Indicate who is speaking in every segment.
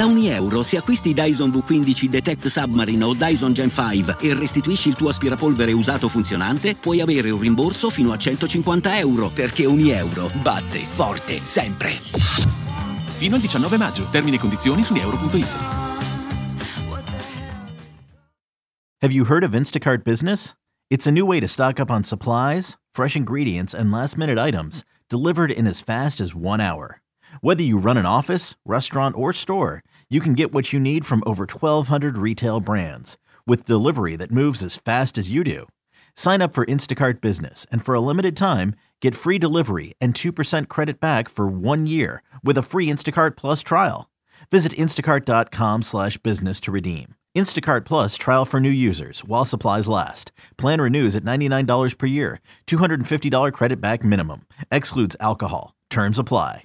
Speaker 1: Da ogni euro, se acquisti Dyson V15 Detect Submarine o Dyson Gen 5 e restituisci il tuo aspirapolvere usato funzionante, puoi avere un rimborso fino a 150 euro, perché ogni euro batte forte sempre.
Speaker 2: Fino al 19 maggio. Termini e condizioni su euro.it.
Speaker 3: Have you heard of Instacart Business? It's a new way to stock up on supplies, fresh ingredients, and last minute items delivered in as fast as one hour. Whether you run an office, restaurant, or store, you can get what you need from over 1,200 retail brands with delivery that moves as fast as you do. Sign up for Instacart Business and for a limited time, get free delivery and 2% credit back for one year with a free Instacart Plus trial. Visit instacart.com slash business to redeem. Instacart Plus trial for new users while supplies last. Plan renews at $99 per year. $250 credit back minimum. Excludes alcohol. Terms apply.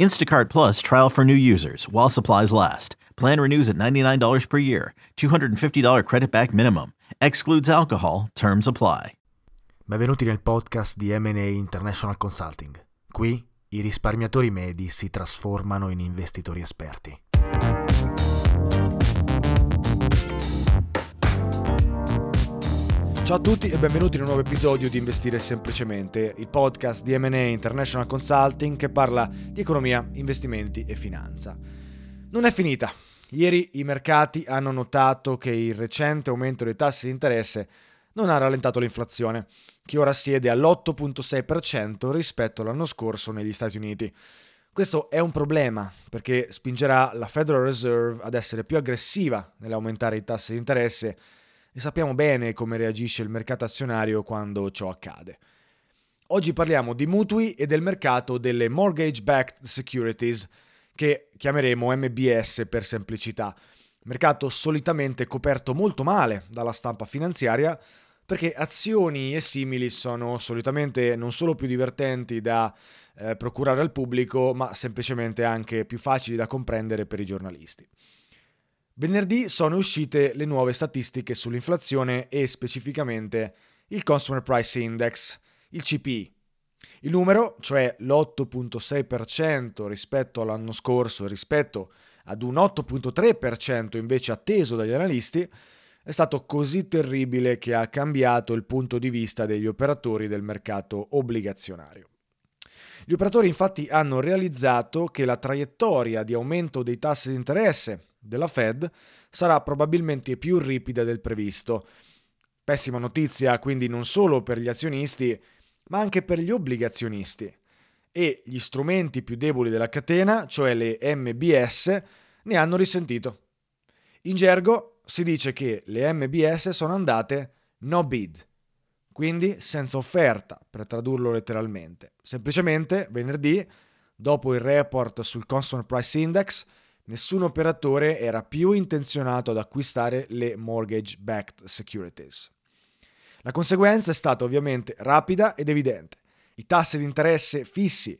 Speaker 3: Instacart Plus trial for new users while supplies last. Plan renews at $99 per year. $250 credit back minimum. Excludes alcohol. Terms apply.
Speaker 4: Benvenuti nel podcast di M&A International Consulting. Qui i risparmiatori medi si trasformano in investitori esperti. Ciao a tutti e benvenuti in un nuovo episodio di Investire Semplicemente, il podcast di M&A International Consulting che parla di economia, investimenti e finanza. Non è finita. Ieri i mercati hanno notato che il recente aumento dei tassi di interesse non ha rallentato l'inflazione, che ora siede all'8.6% rispetto all'anno scorso negli Stati Uniti. Questo è un problema perché spingerà la Federal Reserve ad essere più aggressiva nell'aumentare i tassi di interesse e sappiamo bene come reagisce il mercato azionario quando ciò accade. Oggi parliamo di mutui e del mercato delle mortgage-backed securities, che chiameremo MBS per semplicità. Mercato solitamente coperto molto male dalla stampa finanziaria, perché azioni e simili sono solitamente non solo più divertenti da eh, procurare al pubblico, ma semplicemente anche più facili da comprendere per i giornalisti. Venerdì sono uscite le nuove statistiche sull'inflazione e specificamente il Consumer Price Index, il CPI. Il numero, cioè l'8.6% rispetto all'anno scorso e rispetto ad un 8.3% invece atteso dagli analisti, è stato così terribile che ha cambiato il punto di vista degli operatori del mercato obbligazionario. Gli operatori infatti hanno realizzato che la traiettoria di aumento dei tassi di interesse della Fed sarà probabilmente più ripida del previsto. Pessima notizia quindi non solo per gli azionisti, ma anche per gli obbligazionisti. E gli strumenti più deboli della catena, cioè le MBS, ne hanno risentito. In gergo si dice che le MBS sono andate no bid, quindi senza offerta, per tradurlo letteralmente. Semplicemente venerdì, dopo il report sul Consumer Price Index, nessun operatore era più intenzionato ad acquistare le mortgage-backed securities. La conseguenza è stata ovviamente rapida ed evidente. I tassi di interesse fissi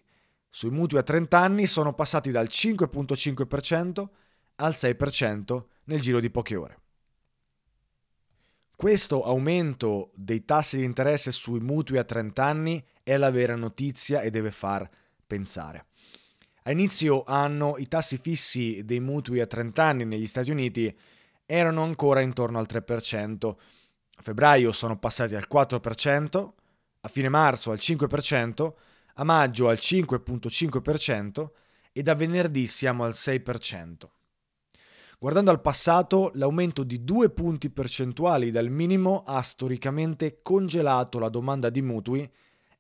Speaker 4: sui mutui a 30 anni sono passati dal 5.5% al 6% nel giro di poche ore. Questo aumento dei tassi di interesse sui mutui a 30 anni è la vera notizia e deve far pensare. A inizio anno i tassi fissi dei mutui a 30 anni negli Stati Uniti erano ancora intorno al 3%. A febbraio sono passati al 4%, a fine marzo al 5%, a maggio al 5.5% e da venerdì siamo al 6%. Guardando al passato, l'aumento di due punti percentuali dal minimo ha storicamente congelato la domanda di mutui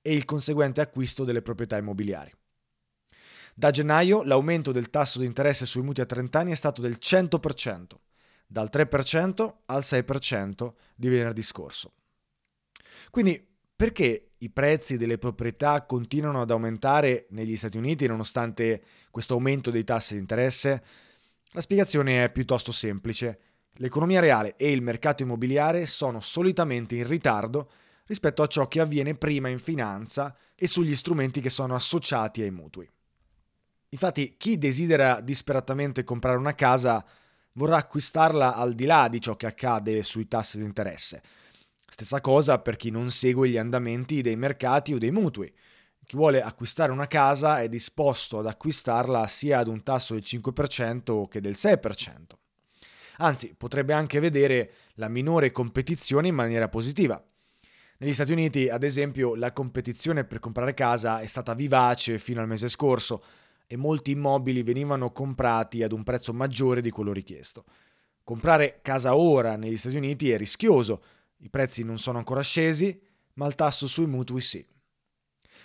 Speaker 4: e il conseguente acquisto delle proprietà immobiliari. Da gennaio l'aumento del tasso di interesse sui mutui a 30 anni è stato del 100%, dal 3% al 6% di venerdì scorso. Quindi perché i prezzi delle proprietà continuano ad aumentare negli Stati Uniti nonostante questo aumento dei tassi di interesse? La spiegazione è piuttosto semplice. L'economia reale e il mercato immobiliare sono solitamente in ritardo rispetto a ciò che avviene prima in finanza e sugli strumenti che sono associati ai mutui. Infatti chi desidera disperatamente comprare una casa vorrà acquistarla al di là di ciò che accade sui tassi di interesse. Stessa cosa per chi non segue gli andamenti dei mercati o dei mutui. Chi vuole acquistare una casa è disposto ad acquistarla sia ad un tasso del 5% che del 6%. Anzi, potrebbe anche vedere la minore competizione in maniera positiva. Negli Stati Uniti, ad esempio, la competizione per comprare casa è stata vivace fino al mese scorso e molti immobili venivano comprati ad un prezzo maggiore di quello richiesto. Comprare casa ora negli Stati Uniti è rischioso, i prezzi non sono ancora scesi, ma il tasso sui mutui sì.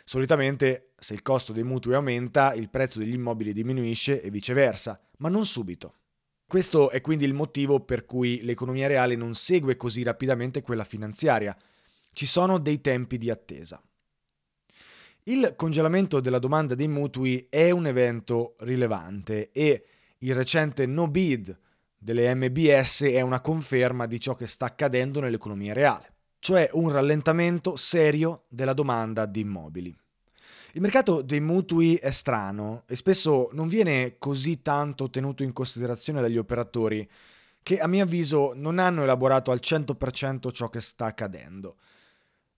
Speaker 4: Solitamente, se il costo dei mutui aumenta, il prezzo degli immobili diminuisce e viceversa, ma non subito. Questo è quindi il motivo per cui l'economia reale non segue così rapidamente quella finanziaria. Ci sono dei tempi di attesa. Il congelamento della domanda dei mutui è un evento rilevante e il recente no bid delle MBS è una conferma di ciò che sta accadendo nell'economia reale, cioè un rallentamento serio della domanda di immobili. Il mercato dei mutui è strano e spesso non viene così tanto tenuto in considerazione dagli operatori che a mio avviso non hanno elaborato al 100% ciò che sta accadendo.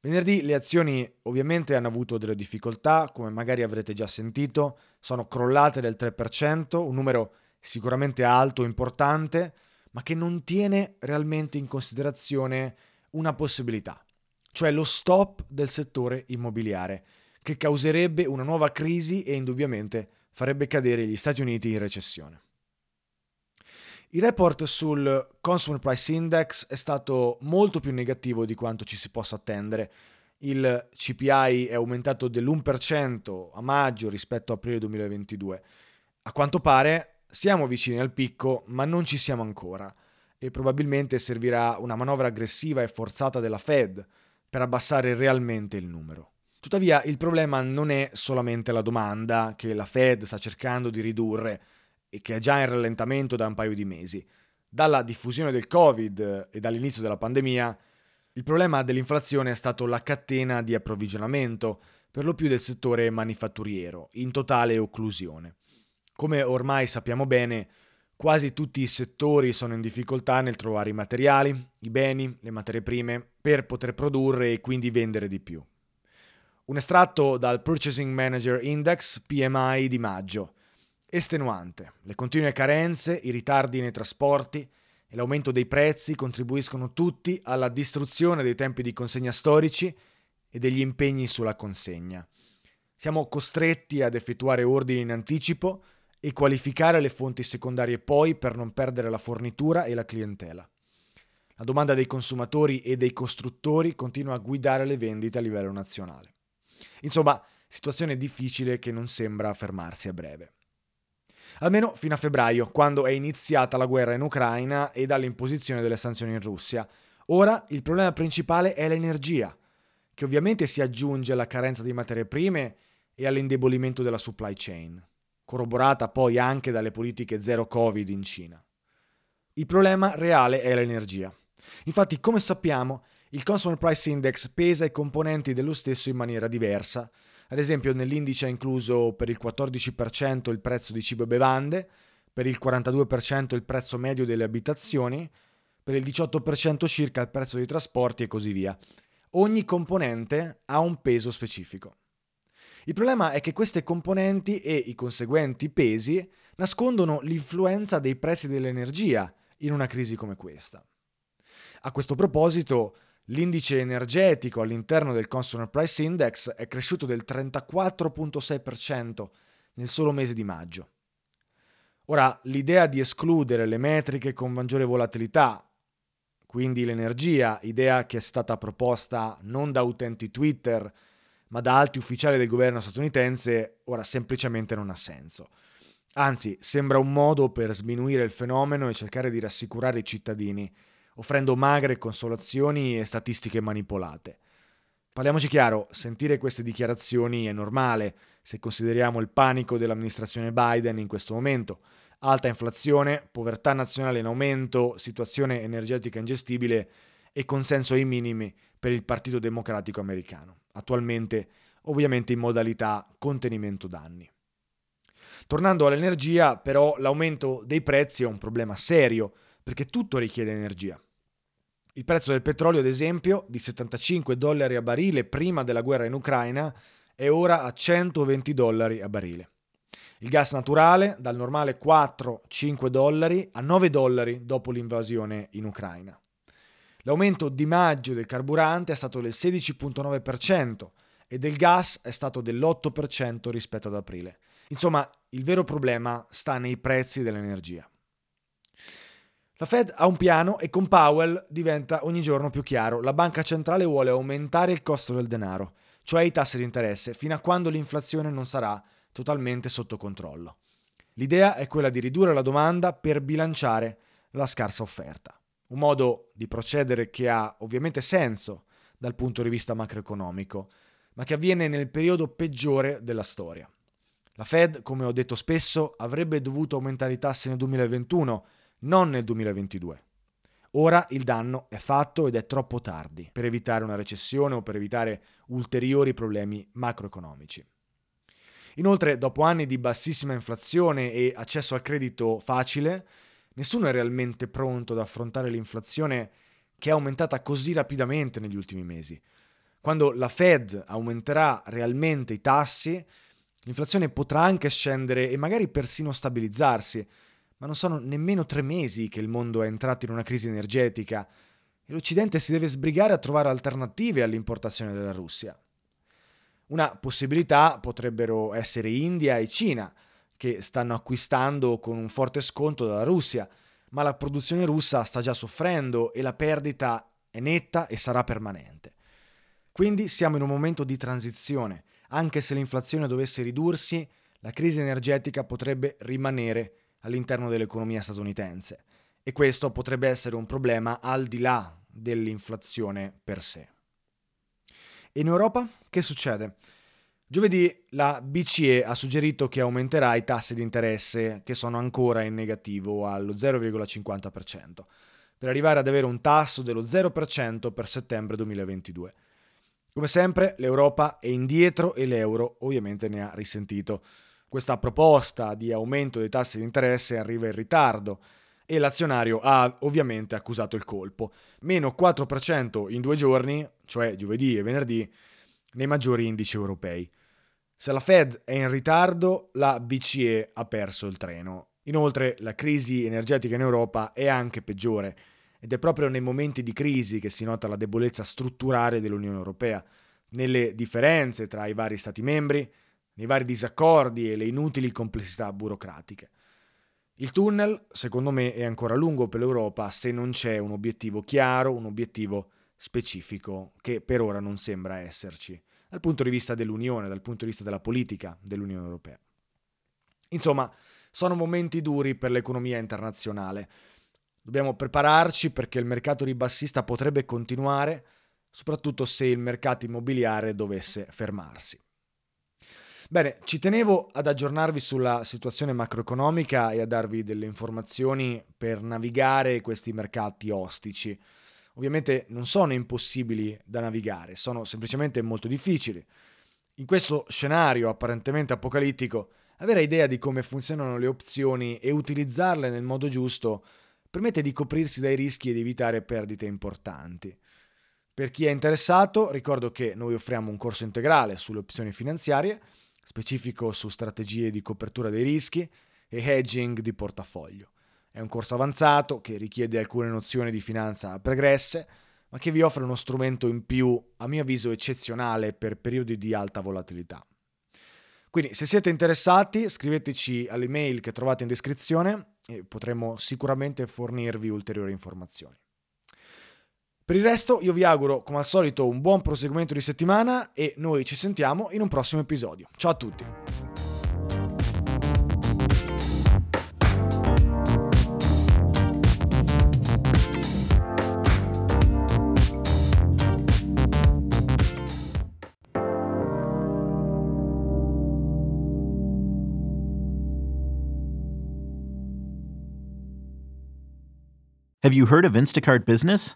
Speaker 4: Venerdì le azioni ovviamente hanno avuto delle difficoltà, come magari avrete già sentito, sono crollate del 3%, un numero sicuramente alto, importante, ma che non tiene realmente in considerazione una possibilità, cioè lo stop del settore immobiliare che causerebbe una nuova crisi e indubbiamente farebbe cadere gli Stati Uniti in recessione. Il report sul Consumer Price Index è stato molto più negativo di quanto ci si possa attendere. Il CPI è aumentato dell'1% a maggio rispetto a aprile 2022. A quanto pare siamo vicini al picco, ma non ci siamo ancora e probabilmente servirà una manovra aggressiva e forzata della Fed per abbassare realmente il numero. Tuttavia il problema non è solamente la domanda che la Fed sta cercando di ridurre e che è già in rallentamento da un paio di mesi. Dalla diffusione del Covid e dall'inizio della pandemia, il problema dell'inflazione è stato la catena di approvvigionamento, per lo più del settore manifatturiero, in totale occlusione. Come ormai sappiamo bene, quasi tutti i settori sono in difficoltà nel trovare i materiali, i beni, le materie prime per poter produrre e quindi vendere di più. Un estratto dal Purchasing Manager Index PMI di maggio. Estenuante. Le continue carenze, i ritardi nei trasporti e l'aumento dei prezzi contribuiscono tutti alla distruzione dei tempi di consegna storici e degli impegni sulla consegna. Siamo costretti ad effettuare ordini in anticipo e qualificare le fonti secondarie poi per non perdere la fornitura e la clientela. La domanda dei consumatori e dei costruttori continua a guidare le vendite a livello nazionale. Insomma, situazione difficile che non sembra fermarsi a breve. Almeno fino a febbraio, quando è iniziata la guerra in Ucraina e dall'imposizione delle sanzioni in Russia. Ora il problema principale è l'energia, che ovviamente si aggiunge alla carenza di materie prime e all'indebolimento della supply chain, corroborata poi anche dalle politiche zero Covid in Cina. Il problema reale è l'energia. Infatti, come sappiamo, il Consumer Price Index pesa i componenti dello stesso in maniera diversa. Ad esempio, nell'indice è incluso per il 14% il prezzo di cibo e bevande, per il 42% il prezzo medio delle abitazioni, per il 18% circa il prezzo dei trasporti e così via. Ogni componente ha un peso specifico. Il problema è che queste componenti e i conseguenti pesi nascondono l'influenza dei prezzi dell'energia in una crisi come questa. A questo proposito, L'indice energetico all'interno del Consumer Price Index è cresciuto del 34.6% nel solo mese di maggio. Ora, l'idea di escludere le metriche con maggiore volatilità, quindi l'energia, idea che è stata proposta non da utenti Twitter, ma da alti ufficiali del governo statunitense, ora semplicemente non ha senso. Anzi, sembra un modo per sminuire il fenomeno e cercare di rassicurare i cittadini offrendo magre consolazioni e statistiche manipolate. Parliamoci chiaro, sentire queste dichiarazioni è normale se consideriamo il panico dell'amministrazione Biden in questo momento, Alta inflazione, povertà nazionale in aumento, situazione energetica ingestibile e consenso ai minimi per il Partito Democratico americano, attualmente ovviamente in modalità contenimento danni. Tornando all'energia, però, l'aumento dei prezzi è un problema serio, perché tutto richiede energia. Il prezzo del petrolio, ad esempio, di 75 dollari a barile prima della guerra in Ucraina, è ora a 120 dollari a barile. Il gas naturale dal normale 4-5 dollari a 9 dollari dopo l'invasione in Ucraina. L'aumento di maggio del carburante è stato del 16,9% e del gas è stato dell'8% rispetto ad aprile. Insomma, il vero problema sta nei prezzi dell'energia. La Fed ha un piano e con Powell diventa ogni giorno più chiaro. La banca centrale vuole aumentare il costo del denaro, cioè i tassi di interesse, fino a quando l'inflazione non sarà totalmente sotto controllo. L'idea è quella di ridurre la domanda per bilanciare la scarsa offerta. Un modo di procedere che ha ovviamente senso dal punto di vista macroeconomico, ma che avviene nel periodo peggiore della storia. La Fed, come ho detto spesso, avrebbe dovuto aumentare i tassi nel 2021 non nel 2022. Ora il danno è fatto ed è troppo tardi per evitare una recessione o per evitare ulteriori problemi macroeconomici. Inoltre, dopo anni di bassissima inflazione e accesso al credito facile, nessuno è realmente pronto ad affrontare l'inflazione che è aumentata così rapidamente negli ultimi mesi. Quando la Fed aumenterà realmente i tassi, l'inflazione potrà anche scendere e magari persino stabilizzarsi, ma non sono nemmeno tre mesi che il mondo è entrato in una crisi energetica e l'Occidente si deve sbrigare a trovare alternative all'importazione dalla Russia. Una possibilità potrebbero essere India e Cina, che stanno acquistando con un forte sconto dalla Russia, ma la produzione russa sta già soffrendo e la perdita è netta e sarà permanente. Quindi siamo in un momento di transizione. Anche se l'inflazione dovesse ridursi, la crisi energetica potrebbe rimanere all'interno dell'economia statunitense e questo potrebbe essere un problema al di là dell'inflazione per sé. In Europa che succede? Giovedì la BCE ha suggerito che aumenterà i tassi di interesse che sono ancora in negativo allo 0,50%, per arrivare ad avere un tasso dello 0% per settembre 2022. Come sempre l'Europa è indietro e l'euro ovviamente ne ha risentito. Questa proposta di aumento dei tassi di interesse arriva in ritardo e l'azionario ha ovviamente accusato il colpo. Meno 4% in due giorni, cioè giovedì e venerdì, nei maggiori indici europei. Se la Fed è in ritardo, la BCE ha perso il treno. Inoltre la crisi energetica in Europa è anche peggiore ed è proprio nei momenti di crisi che si nota la debolezza strutturale dell'Unione Europea, nelle differenze tra i vari Stati membri, nei vari disaccordi e le inutili complessità burocratiche. Il tunnel, secondo me, è ancora lungo per l'Europa se non c'è un obiettivo chiaro, un obiettivo specifico, che per ora non sembra esserci, dal punto di vista dell'Unione, dal punto di vista della politica dell'Unione Europea. Insomma, sono momenti duri per l'economia internazionale. Dobbiamo prepararci perché il mercato ribassista potrebbe continuare, soprattutto se il mercato immobiliare dovesse fermarsi. Bene, ci tenevo ad aggiornarvi sulla situazione macroeconomica e a darvi delle informazioni per navigare questi mercati ostici. Ovviamente non sono impossibili da navigare, sono semplicemente molto difficili. In questo scenario apparentemente apocalittico, avere idea di come funzionano le opzioni e utilizzarle nel modo giusto permette di coprirsi dai rischi ed evitare perdite importanti. Per chi è interessato, ricordo che noi offriamo un corso integrale sulle opzioni finanziarie specifico su strategie di copertura dei rischi e hedging di portafoglio. È un corso avanzato che richiede alcune nozioni di finanza pregresse, ma che vi offre uno strumento in più, a mio avviso, eccezionale per periodi di alta volatilità. Quindi, se siete interessati, scriveteci all'email che trovate in descrizione e potremo sicuramente fornirvi ulteriori informazioni. Per il resto io vi auguro come al solito un buon proseguimento di settimana e noi ci sentiamo in un prossimo episodio. Ciao a tutti!
Speaker 3: Have you heard of Instacart Business?